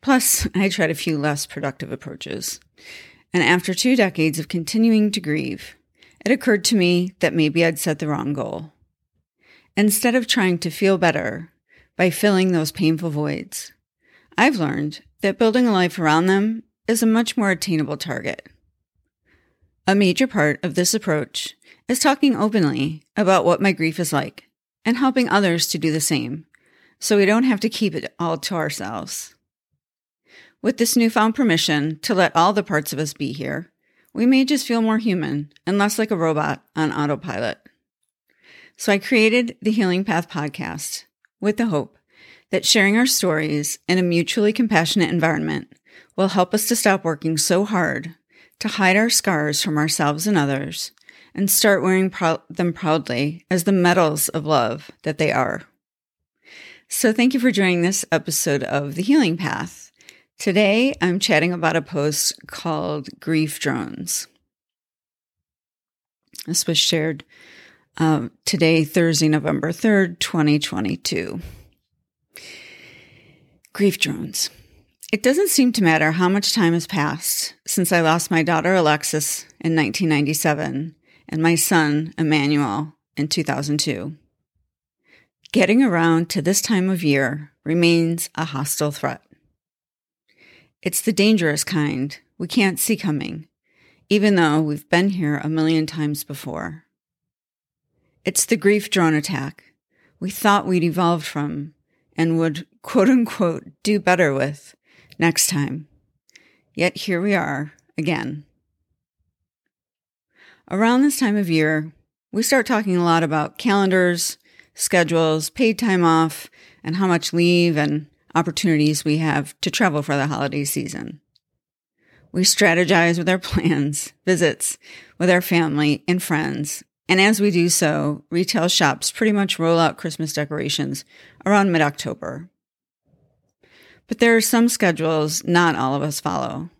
Plus, I tried a few less productive approaches. And after two decades of continuing to grieve, it occurred to me that maybe I'd set the wrong goal. Instead of trying to feel better by filling those painful voids, I've learned that building a life around them is a much more attainable target. A major part of this approach is talking openly about what my grief is like and helping others to do the same so we don't have to keep it all to ourselves. With this newfound permission to let all the parts of us be here, we may just feel more human and less like a robot on autopilot. So I created the Healing Path podcast with the hope that sharing our stories in a mutually compassionate environment will help us to stop working so hard to hide our scars from ourselves and others and start wearing prou- them proudly as the medals of love that they are. So thank you for joining this episode of The Healing Path. Today, I'm chatting about a post called Grief Drones. This was shared uh, today, Thursday, November 3rd, 2022. Grief Drones. It doesn't seem to matter how much time has passed since I lost my daughter Alexis in 1997 and my son Emmanuel in 2002. Getting around to this time of year remains a hostile threat. It's the dangerous kind we can't see coming, even though we've been here a million times before. It's the grief drone attack we thought we'd evolved from and would quote unquote do better with next time. Yet here we are again. Around this time of year, we start talking a lot about calendars, schedules, paid time off, and how much leave and opportunities we have to travel for the holiday season. We strategize with our plans, visits with our family and friends, and as we do so, retail shops pretty much roll out Christmas decorations around mid October. But there are some schedules not all of us follow.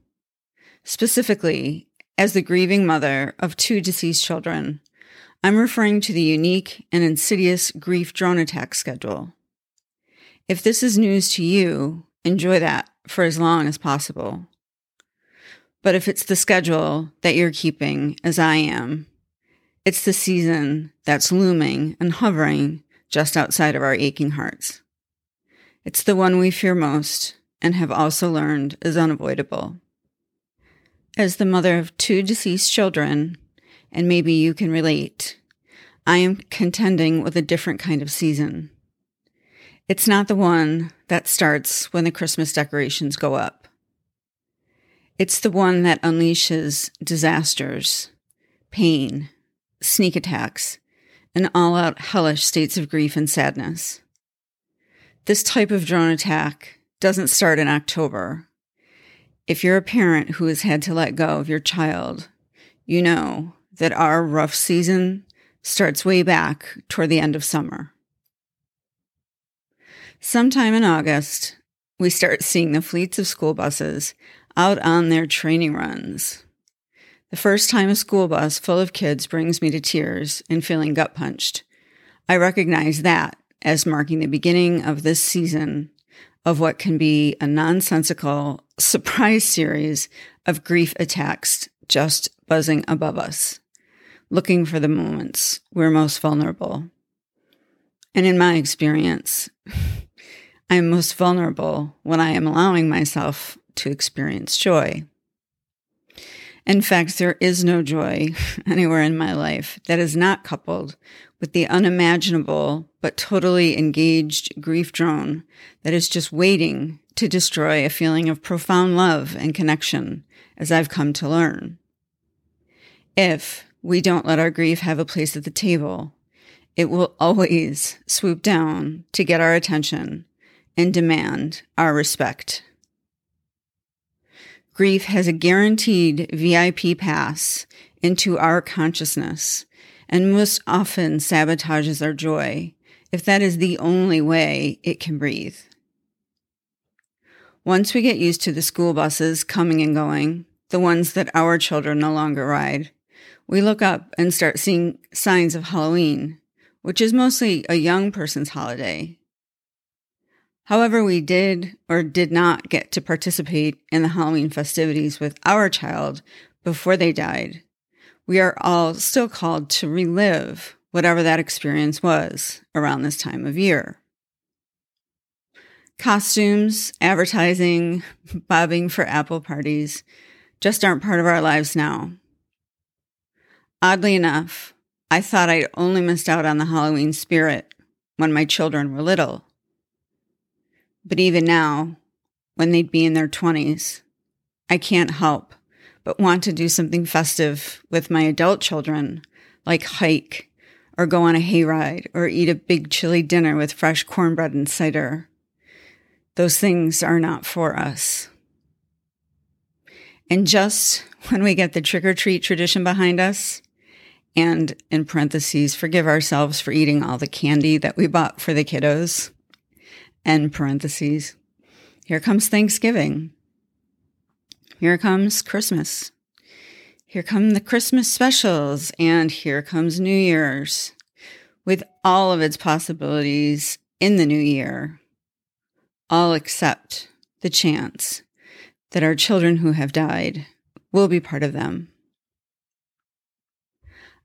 Specifically, as the grieving mother of two deceased children, I'm referring to the unique and insidious grief drone attack schedule. If this is news to you, enjoy that for as long as possible. But if it's the schedule that you're keeping, as I am, it's the season that's looming and hovering just outside of our aching hearts. It's the one we fear most and have also learned is unavoidable. As the mother of two deceased children, and maybe you can relate, I am contending with a different kind of season. It's not the one that starts when the Christmas decorations go up. It's the one that unleashes disasters, pain, sneak attacks, and all out hellish states of grief and sadness. This type of drone attack doesn't start in October. If you're a parent who has had to let go of your child, you know that our rough season starts way back toward the end of summer. Sometime in August, we start seeing the fleets of school buses out on their training runs. The first time a school bus full of kids brings me to tears and feeling gut punched, I recognize that as marking the beginning of this season of what can be a nonsensical surprise series of grief attacks just buzzing above us, looking for the moments we're most vulnerable. And in my experience, I am most vulnerable when I am allowing myself to experience joy. In fact, there is no joy anywhere in my life that is not coupled with the unimaginable but totally engaged grief drone that is just waiting to destroy a feeling of profound love and connection, as I've come to learn. If we don't let our grief have a place at the table, it will always swoop down to get our attention and demand our respect. Grief has a guaranteed VIP pass into our consciousness and most often sabotages our joy if that is the only way it can breathe. Once we get used to the school buses coming and going, the ones that our children no longer ride, we look up and start seeing signs of Halloween, which is mostly a young person's holiday. However, we did or did not get to participate in the Halloween festivities with our child before they died. We are all still called to relive whatever that experience was around this time of year. Costumes, advertising, bobbing for apple parties just aren't part of our lives now. Oddly enough, I thought I'd only missed out on the Halloween spirit when my children were little. But even now, when they'd be in their 20s, I can't help but want to do something festive with my adult children, like hike or go on a hayride or eat a big chili dinner with fresh cornbread and cider. Those things are not for us. And just when we get the trick or treat tradition behind us, and in parentheses, forgive ourselves for eating all the candy that we bought for the kiddos, end parentheses. Here comes Thanksgiving. Here comes Christmas. Here come the Christmas specials, and here comes New Year's with all of its possibilities in the new year, all except the chance that our children who have died will be part of them.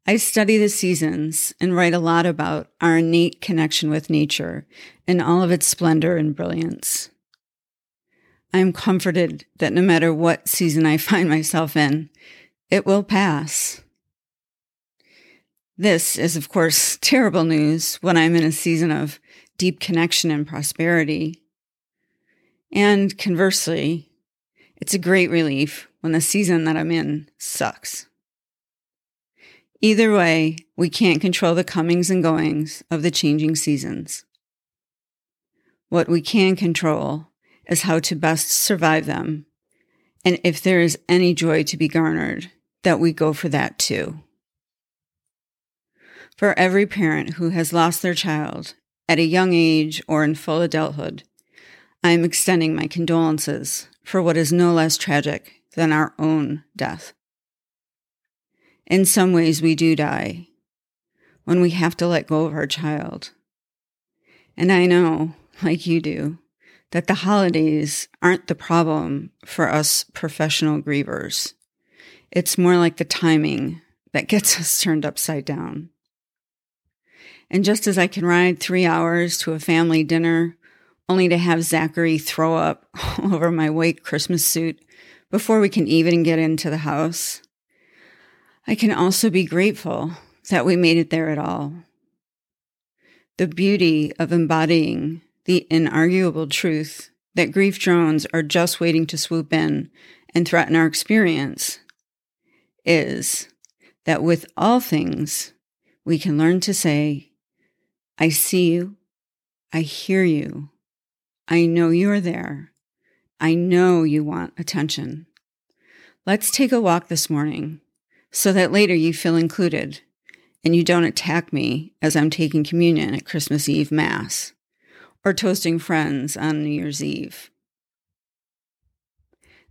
I study the seasons and write a lot about our innate connection with nature in all of its splendor and brilliance. I am comforted that no matter what season I find myself in, it will pass. This is, of course, terrible news when I'm in a season of deep connection and prosperity. And conversely, it's a great relief when the season that I'm in sucks. Either way, we can't control the comings and goings of the changing seasons. What we can control is how to best survive them, and if there is any joy to be garnered, that we go for that too. For every parent who has lost their child at a young age or in full adulthood, I am extending my condolences for what is no less tragic than our own death. In some ways, we do die when we have to let go of our child. And I know, like you do, that the holidays aren't the problem for us professional grievers. It's more like the timing that gets us turned upside down. And just as I can ride three hours to a family dinner only to have Zachary throw up all over my white Christmas suit before we can even get into the house, I can also be grateful that we made it there at all. The beauty of embodying the inarguable truth that grief drones are just waiting to swoop in and threaten our experience is that with all things, we can learn to say, I see you. I hear you. I know you're there. I know you want attention. Let's take a walk this morning so that later you feel included and you don't attack me as I'm taking communion at Christmas Eve Mass or toasting friends on New Year's Eve.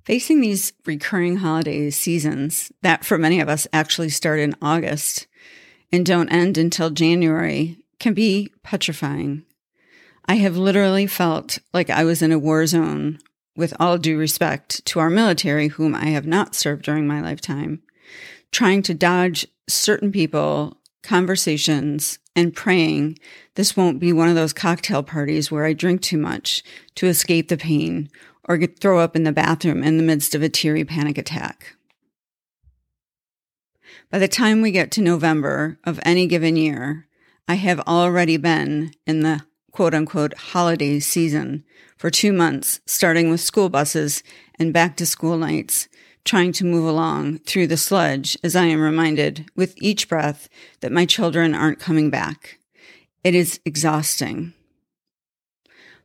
Facing these recurring holiday seasons that for many of us actually start in August and don't end until January can be petrifying. I have literally felt like I was in a war zone with all due respect to our military, whom I have not served during my lifetime, trying to dodge certain people, conversations, and praying this won't be one of those cocktail parties where I drink too much to escape the pain or get throw up in the bathroom in the midst of a teary panic attack. By the time we get to November of any given year, I have already been in the quote unquote holiday season for two months, starting with school buses and back to school nights, trying to move along through the sludge as I am reminded with each breath that my children aren't coming back. It is exhausting.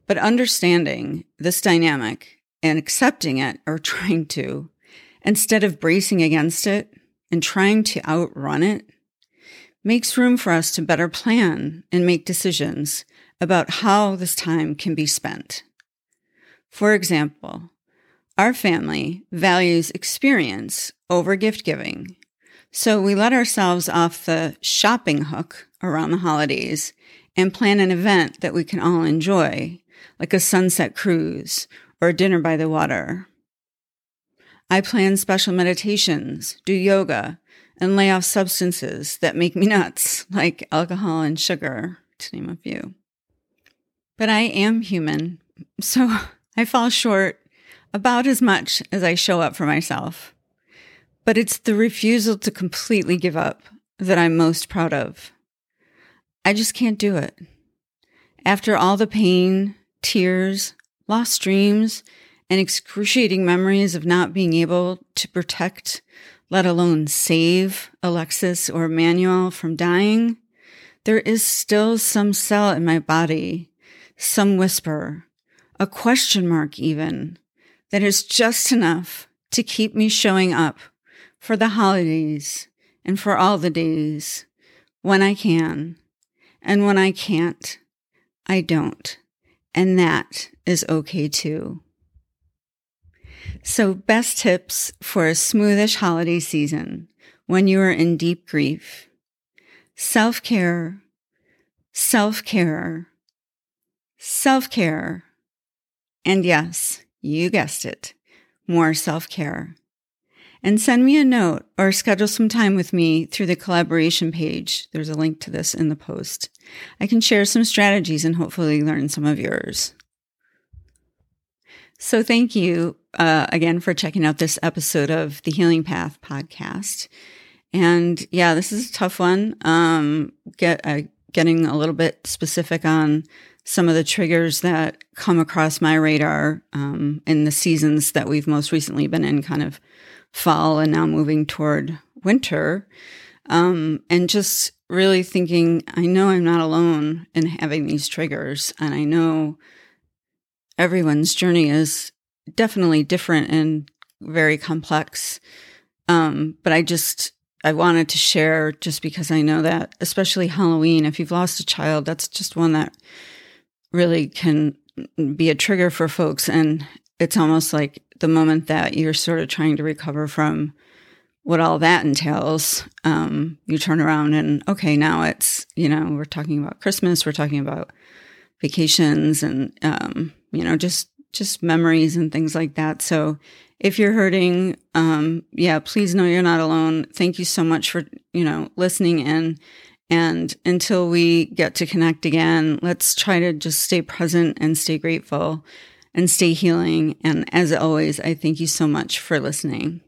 But understanding this dynamic and accepting it or trying to, instead of bracing against it and trying to outrun it, makes room for us to better plan and make decisions about how this time can be spent. For example, our family values experience over gift giving. So we let ourselves off the shopping hook around the holidays and plan an event that we can all enjoy, like a sunset cruise or a dinner by the water. I plan special meditations, do yoga, and lay off substances that make me nuts, like alcohol and sugar, to name a few. But I am human, so I fall short about as much as I show up for myself. But it's the refusal to completely give up that I'm most proud of. I just can't do it. After all the pain, tears, lost dreams, and excruciating memories of not being able to protect, let alone save Alexis or Emmanuel from dying, there is still some cell in my body, some whisper, a question mark even, that is just enough to keep me showing up for the holidays and for all the days when I can. And when I can't, I don't. And that is okay too. So, best tips for a smoothish holiday season when you are in deep grief self care, self care, self care, and yes, you guessed it, more self care. And send me a note or schedule some time with me through the collaboration page. There's a link to this in the post. I can share some strategies and hopefully learn some of yours. So, thank you uh, again for checking out this episode of the Healing Path podcast. And yeah, this is a tough one. Um, get uh, getting a little bit specific on some of the triggers that come across my radar um, in the seasons that we've most recently been in, kind of fall and now moving toward winter. Um, and just really thinking, I know I'm not alone in having these triggers, and I know everyone's journey is definitely different and very complex. Um, but I just I wanted to share just because I know that, especially Halloween, if you've lost a child, that's just one that really can be a trigger for folks. And it's almost like the moment that you're sort of trying to recover from what all that entails, um, you turn around and okay, now it's, you know, we're talking about Christmas, we're talking about vacations and, um, you know, just, just memories and things like that. So if you're hurting, um, yeah, please know you're not alone. Thank you so much for, you know, listening in and until we get to connect again, let's try to just stay present and stay grateful and stay healing. And as always, I thank you so much for listening.